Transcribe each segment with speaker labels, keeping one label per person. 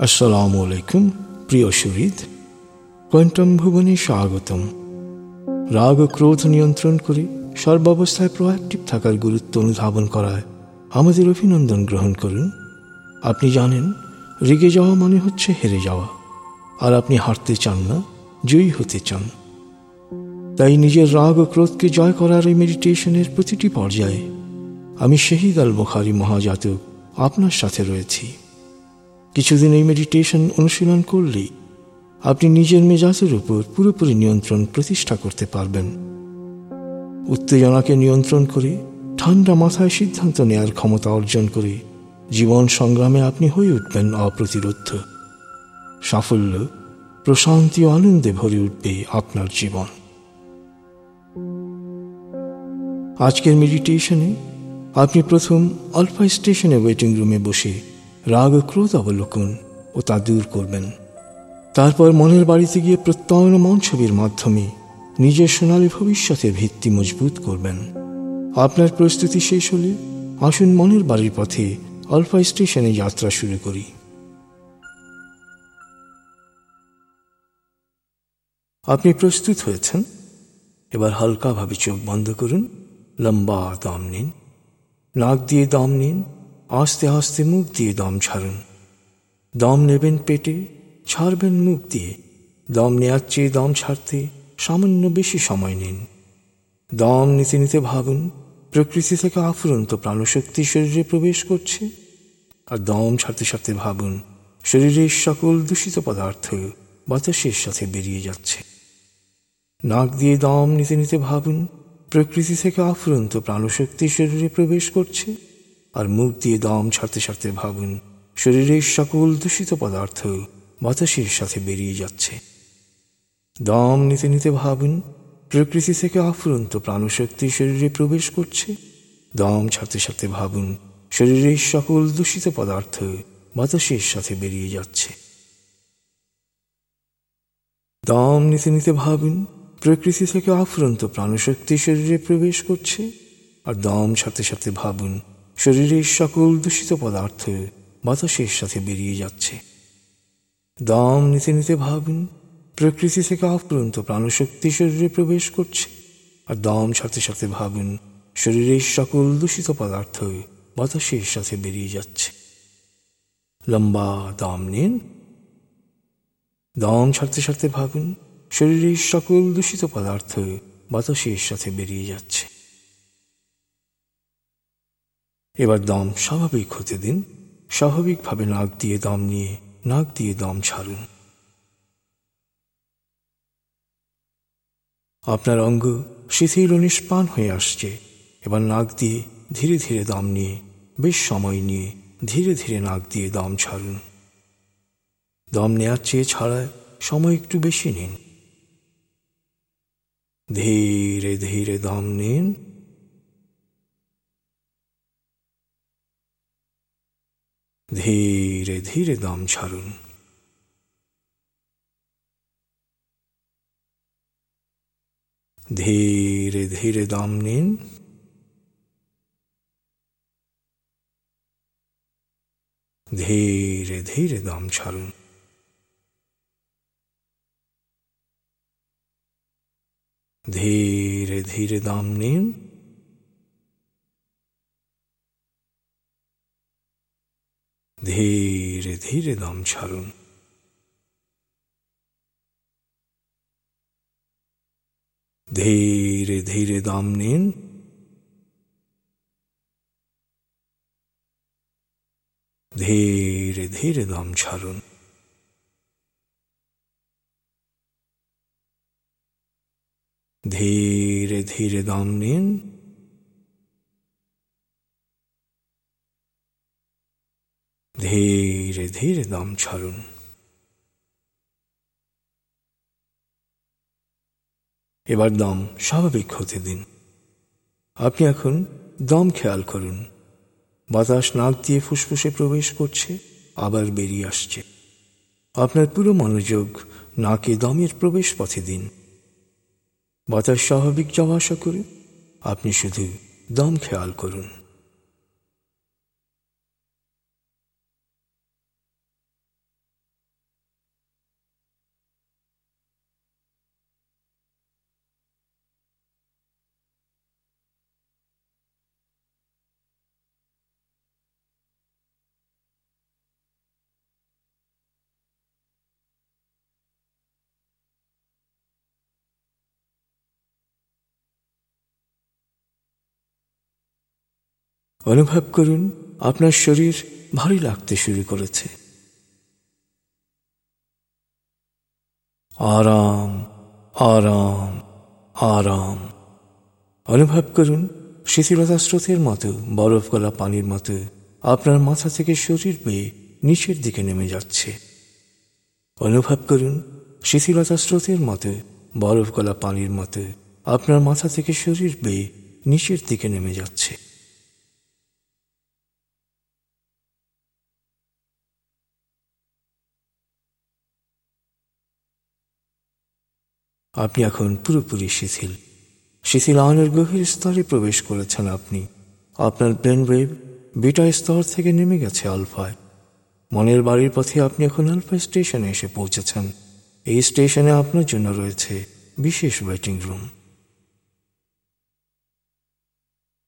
Speaker 1: আসসালামু আলাইকুম প্রিয় শরীদ কোয়ান্টাম ভুবনে স্বাগতম রাগ ও ক্রোধ নিয়ন্ত্রণ করে সর্বাবস্থায় প্রোয়াক্টিভ থাকার গুরুত্ব অনুধাবন করায় আমাদের অভিনন্দন গ্রহণ করুন আপনি জানেন রেগে যাওয়া মানে হচ্ছে হেরে যাওয়া আর আপনি হারতে চান না জয়ী হতে চান তাই নিজের রাগ ও ক্রোধকে জয় করার এই মেডিটেশনের প্রতিটি পর্যায়ে আমি শহীদ আল বুখারি মহাজাতক আপনার সাথে রয়েছি কিছুদিন এই মেডিটেশন অনুশীলন করলেই আপনি নিজের মেজাজের উপর পুরোপুরি নিয়ন্ত্রণ প্রতিষ্ঠা করতে পারবেন। উত্তেজনাকে নিয়ন্ত্রণ করে ঠান্ডা মাথায় সিদ্ধান্ত নেয়ার ক্ষমতা অর্জন করে জীবন সংগ্রামে আপনি হয়ে উঠবেন অপ্রতিরোধ সাফল্য, প্রশান্তি ও আনন্দে ভরে উঠবে আপনার জীবন। আজকের মেডিটেশনে আপনি প্রথম অল্পা স্টেশনে ওয়েটিং রুমে বসে রাগ ক্রোধ অবলোকন ও তা দূর করবেন। তারপর মনের বাড়িতে গিয়ে প্রত্যয়ন মন ছবির মাধ্যমে নিজের সোনালী ভবিষ্যতের ভিত্তি মজবুত করবেন। আপনার প্রস্তুতি শেষ হলে আসুন মনের বাড়ির পথে অল্পা স্টেশনে যাত্রা শুরু করি। আপনি প্রস্তুত হয়েছেন? এবার হালকাভাবে চোখ বন্ধ করুন, লম্বা দম নিন, নাক দিয়ে দম নিন আস্তে আস্তে মুখ দিয়ে দম ছাড়ুন। দম নেবেন পেটে, ছাড়বেন মুখ দিয়ে। দম নেওয়ার চেয়ে দম ছাড়তে সামান্য বেশি সময় নিন। দম নিতে নিতে ভাবুন, প্রকৃতি থেকে আফুরন্ত প্রাণশক্তি শরীরে প্রবেশ করছে। আর দম ছাড়তে ছাড়তে ভাবুন, শরীরের সকল দূষিত পদার্থ বাতাসের সাথে বেরিয়ে যাচ্ছে। নাক দিয়ে দম নিতে নিতে ভাবুন, প্রকৃতি থেকে আফুরন্ত প্রাণশক্তি শরীরে প্রবেশ করছে। আর মুখ দিয়ে দম ছাড়তে ছাড়তে ভাবুন, শরীরের সকল দূষিত পদার্থ বাতাসের সাথে বেরিয়ে যাচ্ছে। দম নিতে নিতে ভাবুন, প্রকৃতি থেকে আফুরন্ত প্রাণশক্তি শরীরে প্রবেশ করছে। দম ছাড়তে ছাড়তে ভাবুন, শরীরের সকল দূষিত পদার্থ বাতাসের সাথে বেরিয়ে যাচ্ছে। দম নিতে নিতে ভাবুন, প্রকৃতি থেকে আফুরন্ত প্রাণশক্তি শরীরে প্রবেশ করছে। আর দম ছাড়তে ছাড়তে ভাবুন শরীরের সকল দূষিত পদার্থ বাতাসের সাথে বেরিয়ে যাচ্ছে। দম নিতে নিতে ভাবুন, প্রকৃতি থেকে আফুরন্ত প্রাণশক্তি শরীরে প্রবেশ করছে। আর দম ছাড়তে ছাড়তে ভাবুন, শরীরের সকল দূষিত পদার্থ বাতাসের সাথে বেরিয়ে যাচ্ছে। লম্বা দম নিন। দম ছাড়তে ছাড়তে ভাবুন, শরীরের সকল দূষিত পদার্থ বাতাসের সাথে বেরিয়ে যাচ্ছে। এবার দম স্বাভাবিক হতে দিন। স্বাভাবিকভাবে নাক দিয়ে দম নিয়ে, নাক দিয়ে দম ছাড়ুন। আপনার অঙ্গ শিথিল নিষ্পান হয়ে আসছে। এবার নাক দিয়ে ধীরে ধীরে দম নিয়ে, বেশ সময় নিয়ে ধীরে ধীরে নাক দিয়ে দম ছাড়ুন। দম নেওয়ার চেয়ে ছাড়ায় সময় একটু বেশি নিন। ধীরে ধীরে দম নিন। ধীরে ধীরে দম ছাড়ুন। ধীরে ধীরে দম নিন। ধীরে ধীরে দম ছাড়ুন। ধীরে ধীরে দম নিন। ধীরে ধীরে দম ছাড়ুন। ধীরে ধীরে দম নিন। ধীরে ধীরে দম ছাড়ুন। ধীরে ধীরে দম নিন। ধীরে ধীরে দম ছাড়ুন। এবার দম স্বাভাবিক হতে দিন। আপনি এখন দম খেয়াল করুন। বাতাস নাক দিয়ে ফুসফুসে প্রবেশ করছে, আবার বেরিয়ে আসছে। আপনার পুরো মনোযোগ নাকে দমের প্রবেশ পথে দিন। বাতাস স্বাভাবিক যাওয়া আসা করে আপনি শুধু দম খেয়াল করুন। অনুভব করুন, আপনার শরীর ভারী লাগতে শুরু করেছে। আরাম আরাম আরাম। অনুভব করুন, শিথিলতা স্রোতের মতো, বরফ গলা পানির মতো, আপনার মাথা থেকে শরীর বেয়ে নিচের দিকে নেমে যাচ্ছে। অনুভব করুন, শিথিলতা স্রোতের মতো, বরফ গলা পানির মতো, আপনার মাথা থেকে শরীর বেয়ে নিচের দিকে নেমে যাচ্ছে। আপনি এখন পুরোপুরি শিথিল। শিথিলায়নের গভীর স্তরে প্রবেশ করেছেন আপনি। আপনার ব্রেন ওয়েভ বিটা স্তর থেকে নেমে গেছে আলফায়। মনের বাড়ির পথে আপনি এখন আলফা স্টেশনে এসে পৌঁছেছেন। এই স্টেশনে আপনার জন্য রয়েছে বিশেষ ওয়েটিং রুম।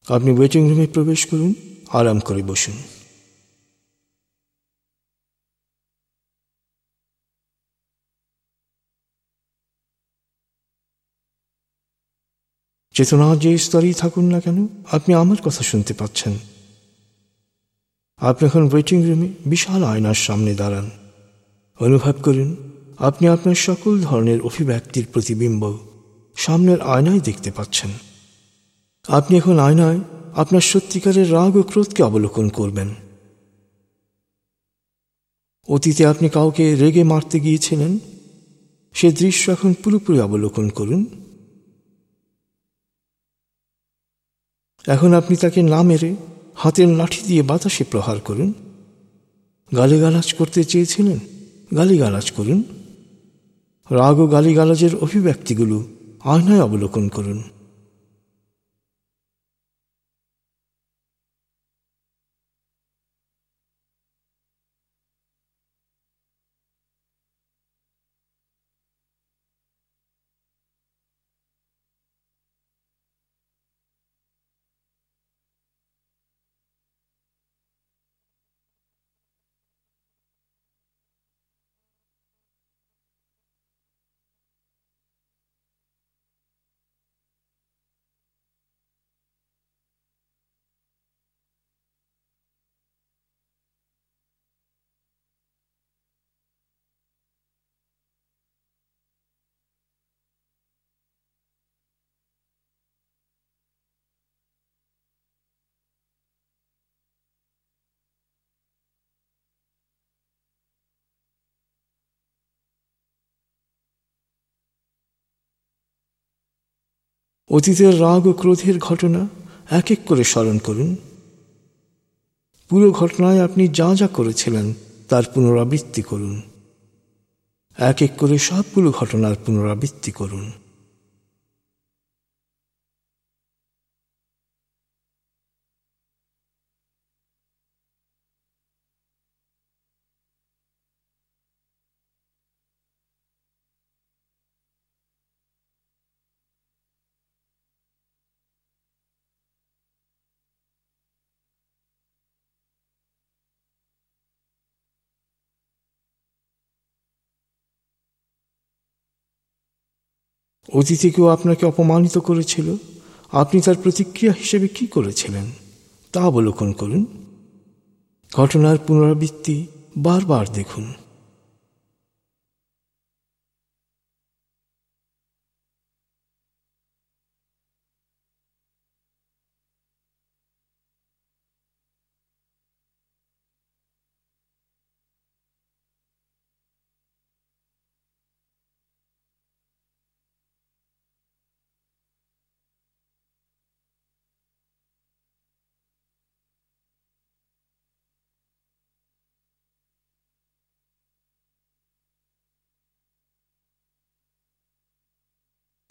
Speaker 1: আপনি ওয়েটিং রুমে প্রবেশ করুন, আরাম করে বসুন। চেতনা যে স্তরেই থাকুন না কেন, আপনি আমার কথা শুনতে পাচ্ছেন। আপনি এখন ওয়েটিং রুমে বিশাল আয়নার সামনে দাঁড়ান। অনুভব করুন, আপনি আপনার সকল ধরনের অভিব্যক্তির প্রতিবিম্ব সামনের আয়নায় দেখতে পাচ্ছেন। আপনি এখন আয়নায় আপনার সত্যিকারের রাগ ও ক্রোধকে অবলোকন করবেন। অতীতে আপনি কাউকে রেগে মারতে গিয়েছিলেন, সে দৃশ্য এখন পুরোপুরি অবলোকন করুন। এখন আপনি তাকে না মেরে হাতের লাঠি দিয়ে বাতাসে প্রহার করুন। গালিগালাজ করতে চেয়েছিলেন? গালিগালাজ করুন। রাগ ও গালিগালাজের অভিব্যক্তিগুলো আয়নায় অবলোকন করুন। অতীতের রাগ ও ক্রোধের ঘটনা এক এক করে স্মরণ করুন। পুরো ঘটনায় আপনি যা যা করেছিলেন তার পুনরাবৃত্তি করুন। এক এক করে সবগুলো ঘটনার পুনরাবৃত্তি করুন। অতিথি কেউ আপনাকে অপমানিত করেছিল। আপনি তার প্রতিক্রিয়া হিসেবে কি করেছিলেন? তা অবলোকন করুন। ঘটনার পুনরাবৃত্তি বারবার দেখুন।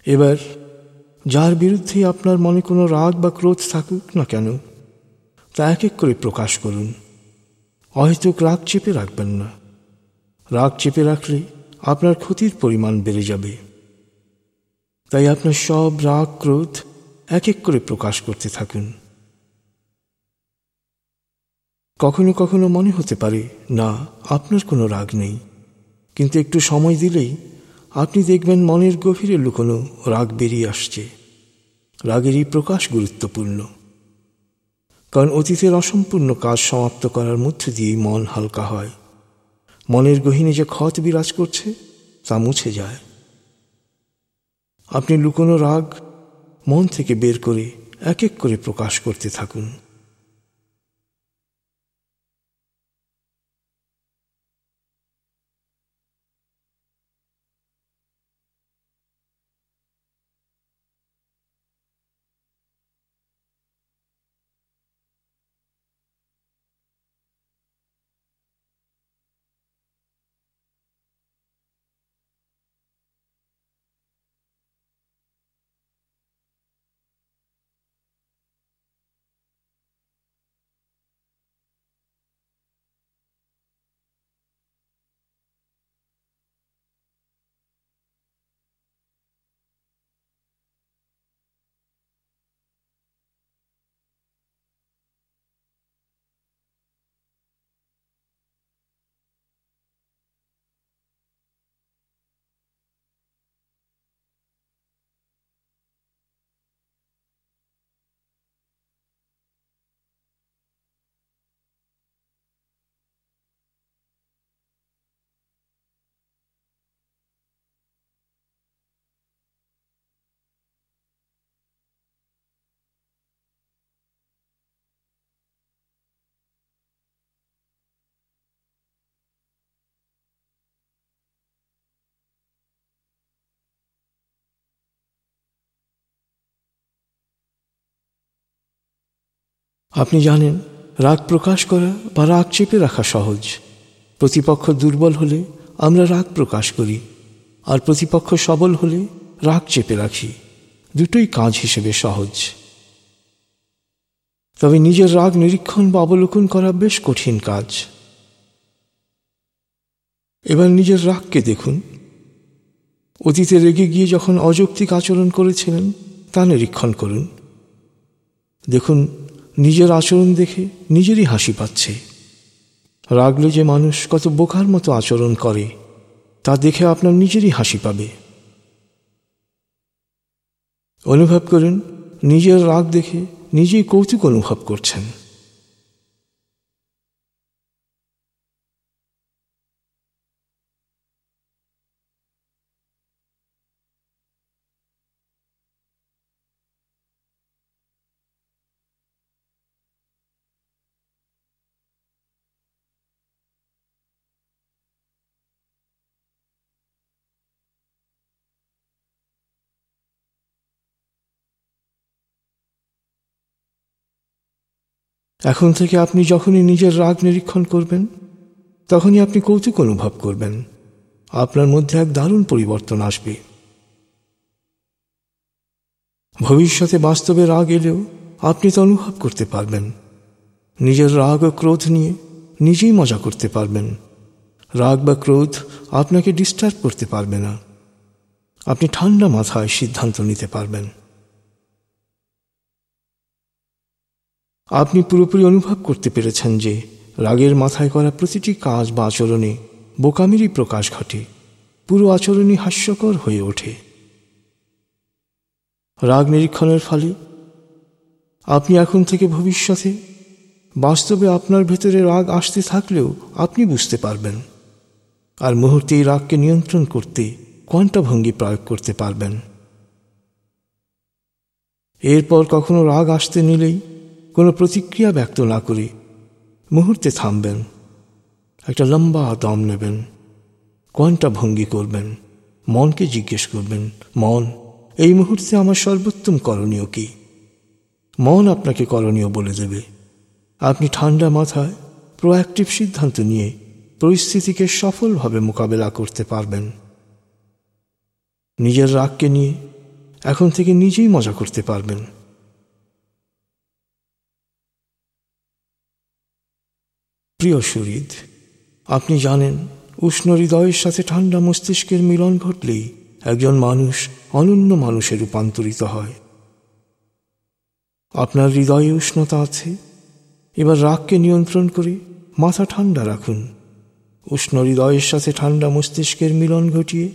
Speaker 1: এবার, যার বিরুদ্ধে আপনার মনে কোনো রাগ বা ক্রোধ থাকুক না কেন, তা এক এক করে প্রকাশ করুন। অহেতুক রাগ চেপে রাখবেন না। রাগ চেপে রাখলে আপনার ক্ষতির পরিমাণ বেড়ে যাবে। তাই আপনার সব রাগ, ক্রোধ এক এক করে প্রকাশ করতে থাকুন। কখনো কখনো মনে হতে পারে, না, আপনার কোনো রাগ নেই। কিন্তু একটু সময় দিলেই আপনি দেখবেন মনের গভীরে লুকোনো রাগ বেরিয়ে আসছে। রাগেরই প্রকাশ গুরুত্বপূর্ণ। কারণ অতীতের অসম্পূর্ণ কাজ সমাপ্ত করার মধ্য দিয়েই মন হালকা হয়। মনের গহিনী যে ক্ষত বিরাজ করছে, তা মুছে যায়। আপনি লুকোনো রাগ মন থেকে বের করে এক এক করে প্রকাশ করতে থাকুন। আপনি জানেন, রাগ প্রকাশ করা বা রাগ চেপে রাখা সহজ। প্রতিপক্ষ দুর্বল হলে আমরা রাগ প্রকাশ করি, আর প্রতিপক্ষ সবল হলে রাগ চেপে রাখি। দুটোই কাজ হিসেবে সহজ। তবে নিজের রাগ নিরীক্ষণ বা অবলোকন করা বেশ কঠিন কাজ। এবার নিজের রাগকে দেখুন। অতীতে রেগে গিয়ে যখন অযৌক্তিক আচরণ করেছিলেন, তা নিরীক্ষণ করুন। দেখুন নিজের আচরণ দেখে নিজেরই হাসি পাচ্ছে। রাগলে যে মানুষ কত বোকার মতো আচরণ করে, তা দেখে আপনার নিজেরই হাসি পাবে। অনুভব করুন, নিজের রাগ দেখে নিজেই কৌতুক অনুভব করছেন। এখন থেকে আপনি যখনই নিজের রাগ নিরীক্ষণ করবেন, তখনই আপনি কৌতুক অনুভব করবেন। আপনার মধ্যে এক দারুণ পরিবর্তন আসবে। ভবিষ্যতে বাস্তবে রাগ এলেও আপনি তা অনুভব করতে পারবেন। নিজের রাগ ও ক্রোধ নিয়ে নিজেই মজা করতে পারবেন। রাগ বা ক্রোধ আপনাকে ডিস্টার্ব করতে পারবে না। আপনি ঠান্ডা মাথায় সিদ্ধান্ত নিতে পারবেন। আপনি পুরোপুরি অনুভব করতে পেরেছেন যে রাগের মাথায় করা প্রতিটি কাজ বা আচরণে বোকামিরই প্রকাশ ঘটে। পুরো আচরণই হাস্যকর হয়ে ওঠে। রাগ নিরীক্ষণের ফলে আপনি এখন থেকে ভবিষ্যতে বাস্তবে আপনার ভেতরে রাগ আসতে থাকলেও আপনি বুঝতে পারবেন আর মুহূর্তে এই রাগকে নিয়ন্ত্রণ করতে কোয়ান্টা ভঙ্গি প্রয়োগ করতে পারবেন। এরপর কখনো রাগ আসতে নিলেই কোনো প্রতিক্রিয়া ব্যক্ত না করে। মুহূর্তে থামবেন। একটা লম্বা দম নেবেন। কোয়ান্টা ভঙ্গি করবেন? মনকে জিজ্ঞেস করবেন, মন, এই মুহূর্তে আমার সর্বোত্তম করণীয় কি? মন আপনাকে করণীয় বলে দেবে। আপনি ঠান্ডা মাথায় প্রোঅ্যাক্টিভ সিদ্ধান্ত নিয়ে পরিস্থিতিকে সফলভাবে মোকাবেলা করতে পারবেন। নিজের রাগকে নিয়ে এখন থেকে নিজেই মজা করতে পারবেন। প্রিয় শরীদ আপনি জানেন, উষ্ণ হৃদয়ের সাথে ঠান্ডা মস্তিষ্কের মিলন ঘটলেই একজন মানুষ অনন্য মানুষে রূপান্তরিত হয়। আপনার হৃদয়ে উষ্ণতা আছে, এবার রাগকে নিয়ন্ত্রণ করে মাথা ঠান্ডা রাখুন। উষ্ণ হৃদয়ের সাথে ঠান্ডা মস্তিষ্কের মিলন ঘটিয়ে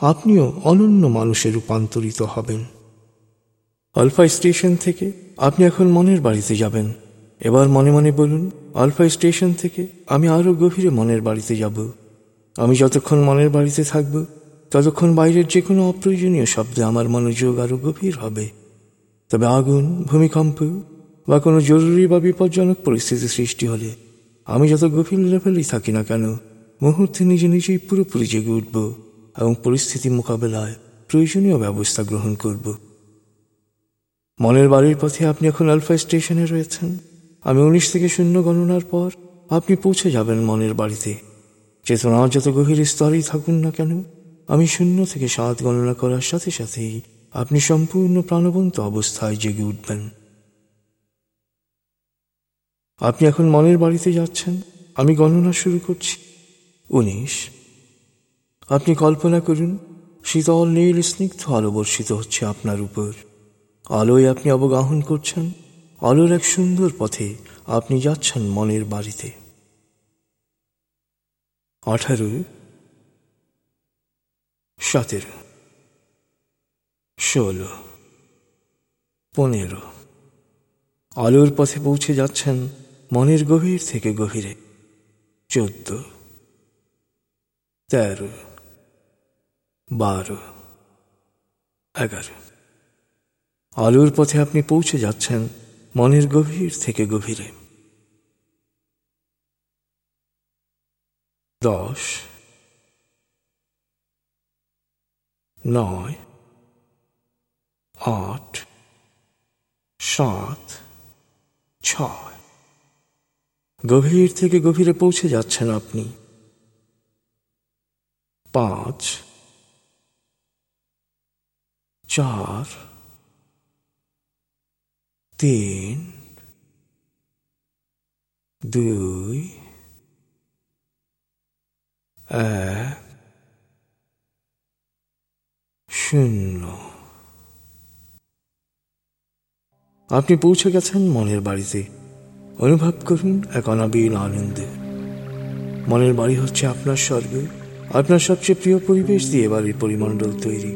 Speaker 1: আপনিও অনন্য মানুষে রূপান্তরিত হবেন। আলফা স্টেশন থেকে আপনি এখন মনের বাড়িতে যাবেন। এবার মনে মনে বলুন, আলফা স্টেশন থেকে আমি আরও গভীরে মনের বাড়িতে যাব। আমি যতক্ষণ মনের বাড়িতে থাকব, ততক্ষণ বাইরের যে কোনো অপ্রয়োজনীয় শব্দে আমার মনোযোগ আরও গভীর হবে। তবে আগুন, ভূমিকম্প বা কোনো জরুরি বা বিপজ্জনক পরিস্থিতি সৃষ্টি হলে আমি যত গভীর লেভেলেই থাকি না কেন, মুহূর্তে নিজে নিজেই পুরোপুরি জেগে উঠব এবং পরিস্থিতি মোকাবেলায় প্রয়োজনীয় ব্যবস্থা গ্রহণ করব। মনের বাড়ির পথে আপনি এখন আলফা স্টেশনে রয়েছেন? আমি উনিশ থেকে শূন্য গণনার পর আপনি পৌঁছে যাবেন মনের বাড়িতে। চেতনা যত গভীর স্তরেই থাকুন না কেন, আমি শূন্য থেকে সাত গণনা করার সাথে সাথেই আপনি সম্পূর্ণ প্রাণবন্ত অবস্থায় জেগে উঠবেন। আপনি এখন মনের বাড়িতে যাচ্ছেন, আমি গণনা শুরু করছি। উনিশ। আপনি কল্পনা করুন, শীতল নীল স্নিগ্ধ আলো বর্ষিত হচ্ছে আপনার উপর। আলোয় আপনি অবগাহন করছেন আলোর এক সুন্দর পথে আপনি যাচ্ছেন মনের বাড়িতে। আঠারো, সতেরো, ষোলো, পনেরো। আলোর পথে পৌঁছে যাচ্ছেন মনের গভীর থেকে গভীরে। চোদ্দ, তেরো, বারো, এগারো। আলোর পথে আপনি পৌঁছে যাচ্ছেন মনের গভীর থেকে গভীরে। দশ, নয়, আট, সাত, ছয়। গভীর থেকে গভীরে পৌঁছে যাচ্ছেন আপনি। পাঁচ, চার তিন, দুই, এক, শূন্য। আপনি পৌঁছে গেছেন মনের বাড়িতে। অনুভব করুন এক অনাবিল আনন্দে। মনের বাড়ি হচ্ছে আপনার স্বর্গ। আপনার সবচেয়ে প্রিয় পরিবেশ দিয়ে বাড়ির পরিমণ্ডল তৈরি।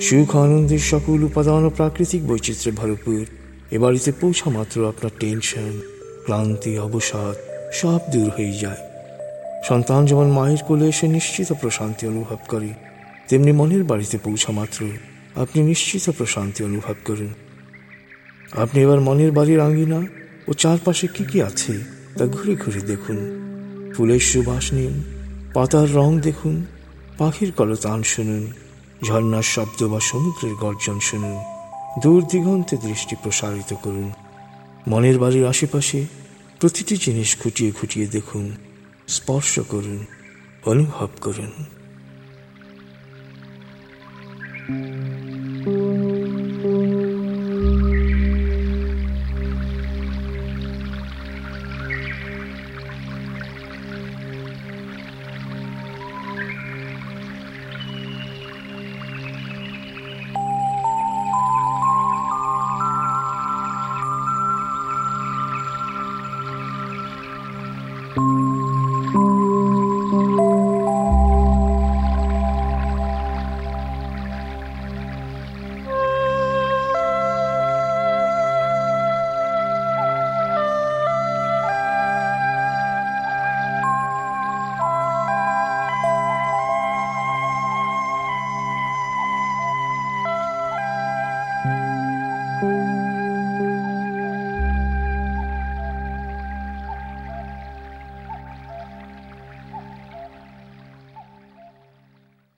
Speaker 1: সুখ, আনন্দের সকল উপাদান ও প্রাকৃতিক বৈচিত্র্যে ভরপুর। এ বাড়িতে পৌঁছা মাত্র আপনার টেনশন, ক্লান্তি, অবসাদ, সব দূর হয়ে যায়। সন্তান যেমন মায়ের কোলে এসে নিশ্চিত প্রশান্তি অনুভব করে, তেমনি মনের বাড়িতে পৌঁছা মাত্র আপনি নিশ্চিত প্রশান্তি অনুভব করুন। আপনি এবার মনের বাড়ির আঙ্গিনা ও চারপাশে কি কি আছে তা ঘুরে ঘুরে দেখুন। ফুলের সুবাস নিন, পাতার রং দেখুন, পাখির কলতান শুনুন ঝর্নার শব্দ বা সমুদ্রের গর্জন শুনুন। দূর দিগন্তে দৃষ্টি প্রসারিত করুন। মনের বাড়ির আশেপাশে প্রতিটি জিনিস খুঁটিয়ে খুঁটিয়ে দেখুন, স্পর্শ করুন, অনুভব করুন।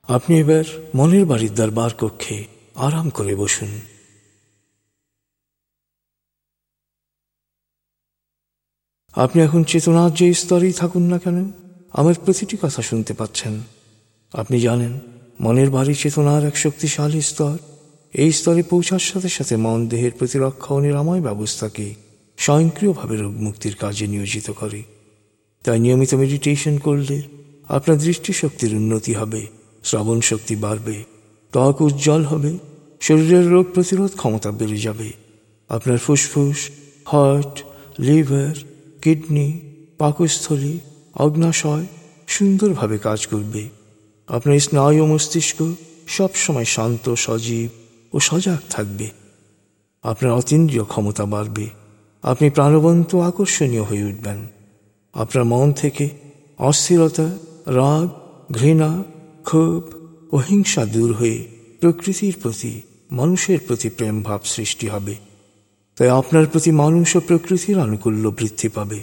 Speaker 1: আপনি এবার মনের বাড়ির দরবার কক্ষে আরাম করে বসুন। আপনি এখন চেতনার যে স্তরেই থাকুন না কেন, আমার প্রতিটি কথা শুনতে পাচ্ছেন। আপনি জানেন, মনের বাড়ি চেতনার এক শক্তিশালী স্তর। এই স্তরে পৌঁছার সাথে সাথে মন দেহের প্রতিরক্ষা ও নিরাময় ব্যবস্থাকে স্বয়ংক্রিয়ভাবে রোগ মুক্তির কাজে নিয়োজিত করে। তাই নিয়মিত মেডিটেশন করলে আপনার দৃষ্টিশক্তির উন্নতি হবে। শ্রবণ শক্তি বাড়বে। ত্বক উজ্জ্বল হবে। শরীরের রোগ প্রতিরোধ ক্ষমতা বেড়ে যাবে। আপনার ফুসফুস, হার্ট, লিভার, কিডনি, পাকস্থলী, অগ্নাশয় সুন্দরভাবে কাজ করবে। আপনার স্নায়ু মস্তিষ্ক সবসময় শান্ত, সজীব ও সজাগ থাকবে। আপনার অতীন্দ্রিয় ক্ষমতা বাড়বে। আপনি প্রাণবন্ত আকর্ষণীয় হয়ে উঠবেন। আপনার মন থেকে অস্থিরতা, রাগ, ঘৃণা ক্ষোভ ও হিংসা দূর হয়ে প্রকৃতির প্রতি, মানুষের প্রতি প্রেম ভাব সৃষ্টি হবে। তাই আপনার প্রতি মানুষ ও প্রকৃতির আনুকূল্য বৃদ্ধি পাবে।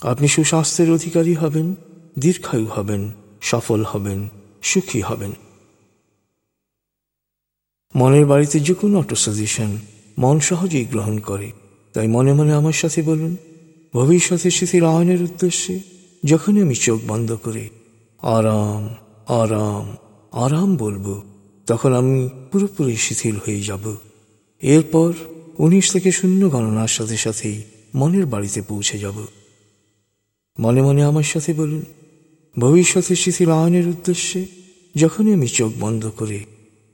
Speaker 1: আপনি সুস্বাস্থ্যের অধিকারী হবেন, দীর্ঘায়ু হবেন, সফল হবেন, সুখী হবেন। মনের বাড়িতে যে কোনো অটো সাজেশন মন সহজেই গ্রহণ করে। তাই মনে মনে আমার সাথে বলুন, ভবিষ্যতে শিথিল আয়নের উদ্দেশ্যে যখনই আমি চোখ বন্ধ করে, আরাম আরাম আরাম বলব। তখন আমি পুরোপুরি শিথিল হয়ে যাব। এরপর উনিশ থেকে শূন্য গণনার সাথে সাথেই মনের বাড়িতে পৌঁছে যাব। মনে মনে আমার সাথে বলুন, ভবিষ্যতে শিথিল আয়নের উদ্দেশ্যে যখনই আমি চোখ বন্ধ করে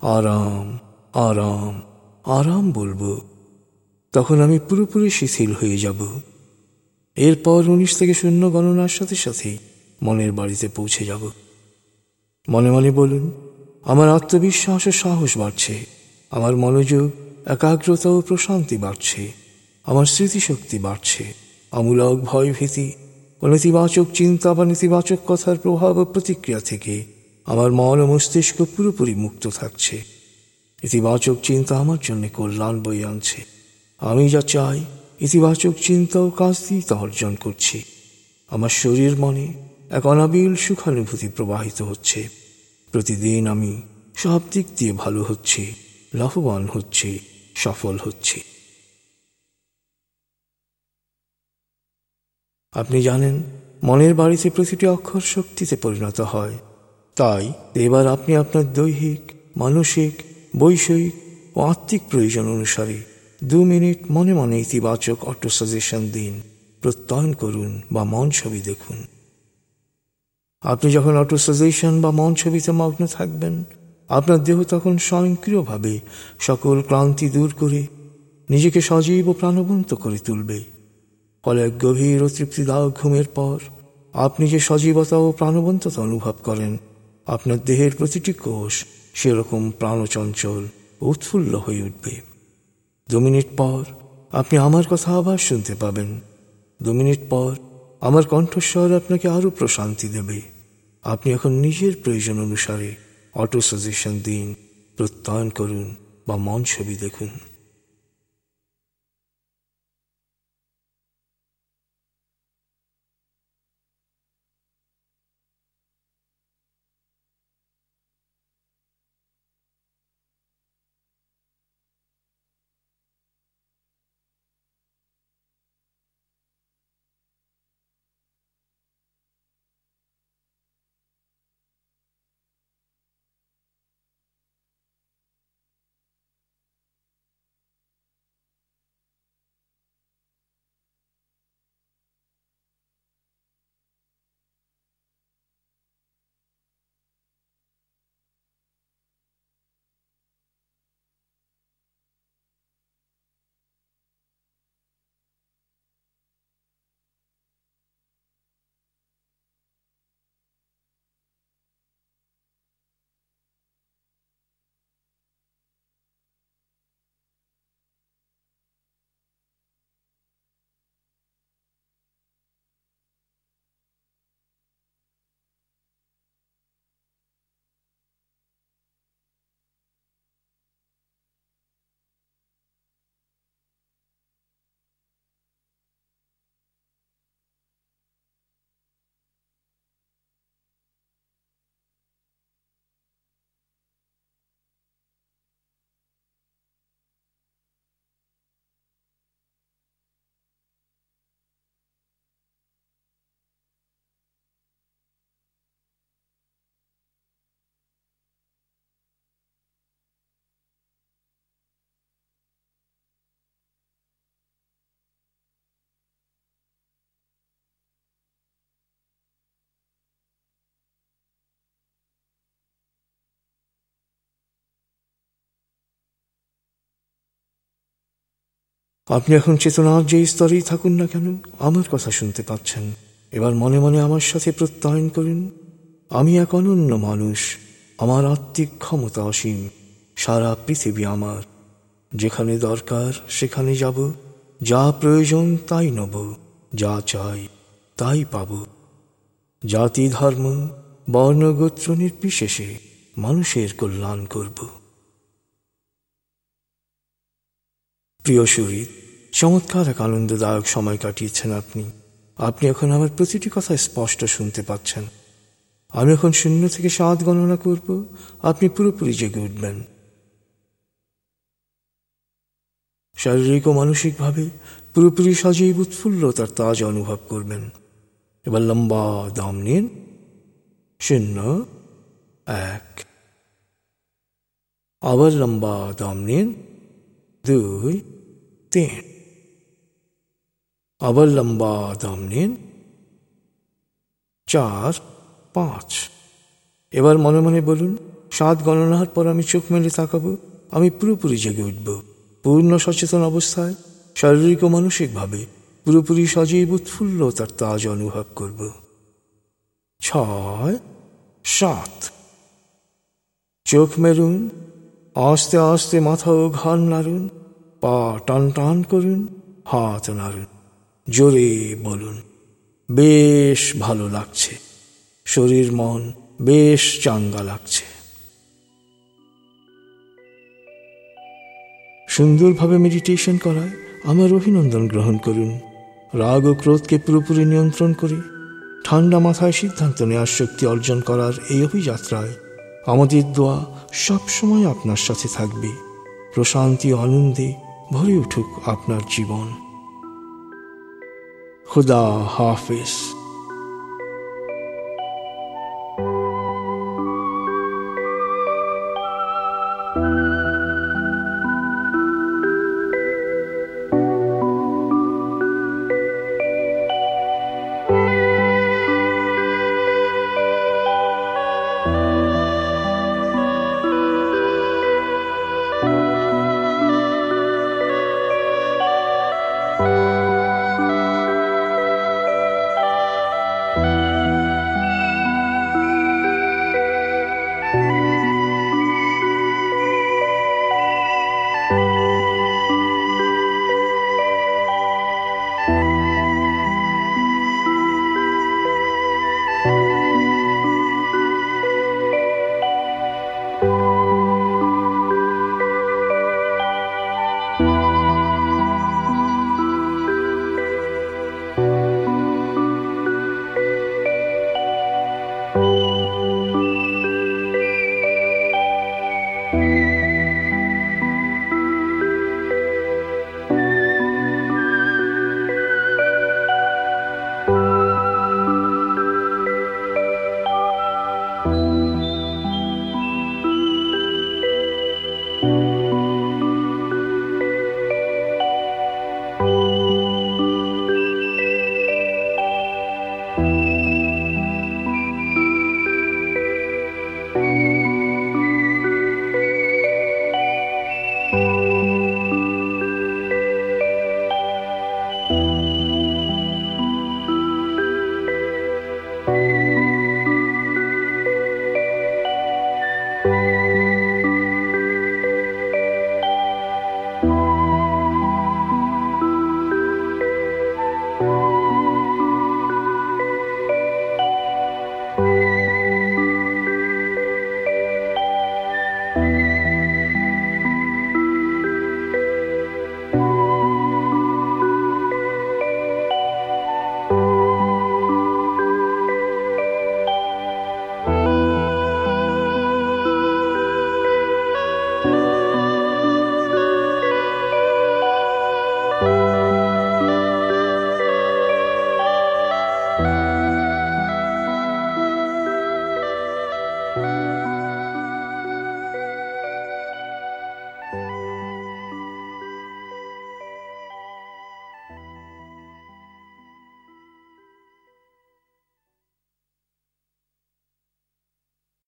Speaker 1: আরাম আরাম আরাম বলব, তখন আমি পুরোপুরি শিথিল হয়ে যাব। এরপর উনিশ থেকে শূন্য গণনার সাথে সাথেই মনের বাড়িতে পৌঁছে যাব। মনে মনে বলুন, আমার আত্মবিশ্বাস ও সাহস বাড়ছে, আমার মনোযোগ, একাগ্রতা ও প্রশান্তি বাড়ছে, আমার স্মৃতিশক্তি বাড়ছে। আমূলক ভয় ভীতি ও নেতিবাচক চিন্তা বা নেতিবাচক কথার প্রভাব ও প্রতিক্রিয়া থেকে আমার মন ও মস্তিষ্ক পুরোপুরি মুক্ত থাকছে। ইতিবাচক চিন্তা আমার জন্য কল্যাণ বই আনছে। আমি যা চাই, ইতিবাচক চিন্তা ও কাজ দিয়ে তা অর্জন করছি। আমার শরীর মনে এক অনাবিল সুখানুভূতি প্রবাহিত হচ্ছে। প্রতিদিন আমি সব দিক দিয়ে ভালো হচ্ছে, লাভবান হচ্ছে, সফল হচ্ছে। আপনি জানেন, মনের বাড়িতে প্রতিটি অক্ষর শক্তিতে পরিণত হয়। তাই এবার আপনি আপনার দৈহিক, মানসিক, বৈষয়িক ও আত্মিক প্রয়োজন অনুসারে দু মিনিট মনে মনে ইতিবাচক অটো সাজেশন দিন, প্রত্যয়ন করুন বা মন ছবি দেখুন। আপনি যখন অটো সাজেশন বা মন ছবিতে মগ্ন থাকবেন, আপনার দেহ তখন স্বয়ংক্রিয়ভাবে সকল ক্লান্তি দূর করে নিজেকে সজীব ও প্রাণবন্ত করে তুলবে। ফলে এক গভীর ও তৃপ্তিদায়ক ঘুমের পর আপনি যে সজীবতা ও প্রাণবন্ততা অনুভব করেন, আপনার দেহের প্রতিটি কোষ সেরকম প্রাণচঞ্চল উৎফুল্ল হয়ে উঠবে। দু মিনিট পর আপনি আমার কথা আবার শুনতে পাবেন। দু মিনিট পর আমার কণ্ঠস্বর আপনাকে আরও প্রশান্তি দেবে। আপনি এখন নিজের প্রয়োজন অনুসারে অটো সাজেশন দিন প্রত্যয়ন করুন বা মন ছবি দেখুন। আপনি এখন চেতনার যে স্তরেই থাকুন না কেন, আমার কথা শুনতে পাচ্ছেন। এবার মনে মনে আমার সাথে প্রত্যয়ন করুন। আমি এক অনন্য মানুষ, আমার আত্মিক ক্ষমতা অসীম, সারা পৃথিবী আমার। যেখানে দরকার, সেখানে যাব। যা প্রয়োজন, তাই নব। যা চাই, তাই পাব। জাতি, ধর্ম বর্ণগোত্র নির্বিশেষে মানুষের কল্যাণ করব। প্রিয় শরীর চমৎকার এক আনন্দদায়ক সময় কাটিয়েছেন আপনি। আপনি এখন আমার প্রতিটি কথা স্পষ্ট শুনতে পাচ্ছেন। আমি এখন শূন্য থেকে সাত গণনা করব, আপনি পুরোপুরি জেগে উঠবেন। শারীরিক ও মানসিকভাবে পুরোপুরি সজীব উৎফুল্ল তার তাজ অনুভব করবেন। এবার লম্বা দাম নিন। শূন্য, এক। আবার লম্বা দাম নিন। দুই। লম্বা দাম নিন চার পাঁচ এবার মনে মনে বলুন সাত গণনার পর আমি চোখ মেলে তাকাবো আমি পুরোপুরি জেগে উঠব। পূর্ণ সচেতন অবস্থায় শারীরিক ও মানসিকভাবে পুরোপুরি সজীব উৎফুল্ল তার তাজ অনুভব করব। ছয়, সাত। চোখ মেরুন, আস্তে আস্তে মাথা ও ঘাড় নাড়ুন। পা টান টান করুন, হাত নাড়ুন, জোরে বলুন, বেশ ভালো লাগছে। শরীর, মন বেশ চাঙ্গা লাগছে। সুন্দরভাবে মেডিটেশন করায় আমার অভিনন্দন গ্রহণ করুন। রাগ ও ক্রোধকে পুরোপুরি নিয়ন্ত্রণ করে ঠান্ডা মাথায় সিদ্ধান্ত নেওয়ার শক্তি অর্জন করার এই অভিযাত্রায় আমাদের দোয়া সবসময় আপনার সাথে থাকবে। প্রশান্তি, আনন্দে ভরে উঠুক আপনার জীবন। খুদা হাফেজ।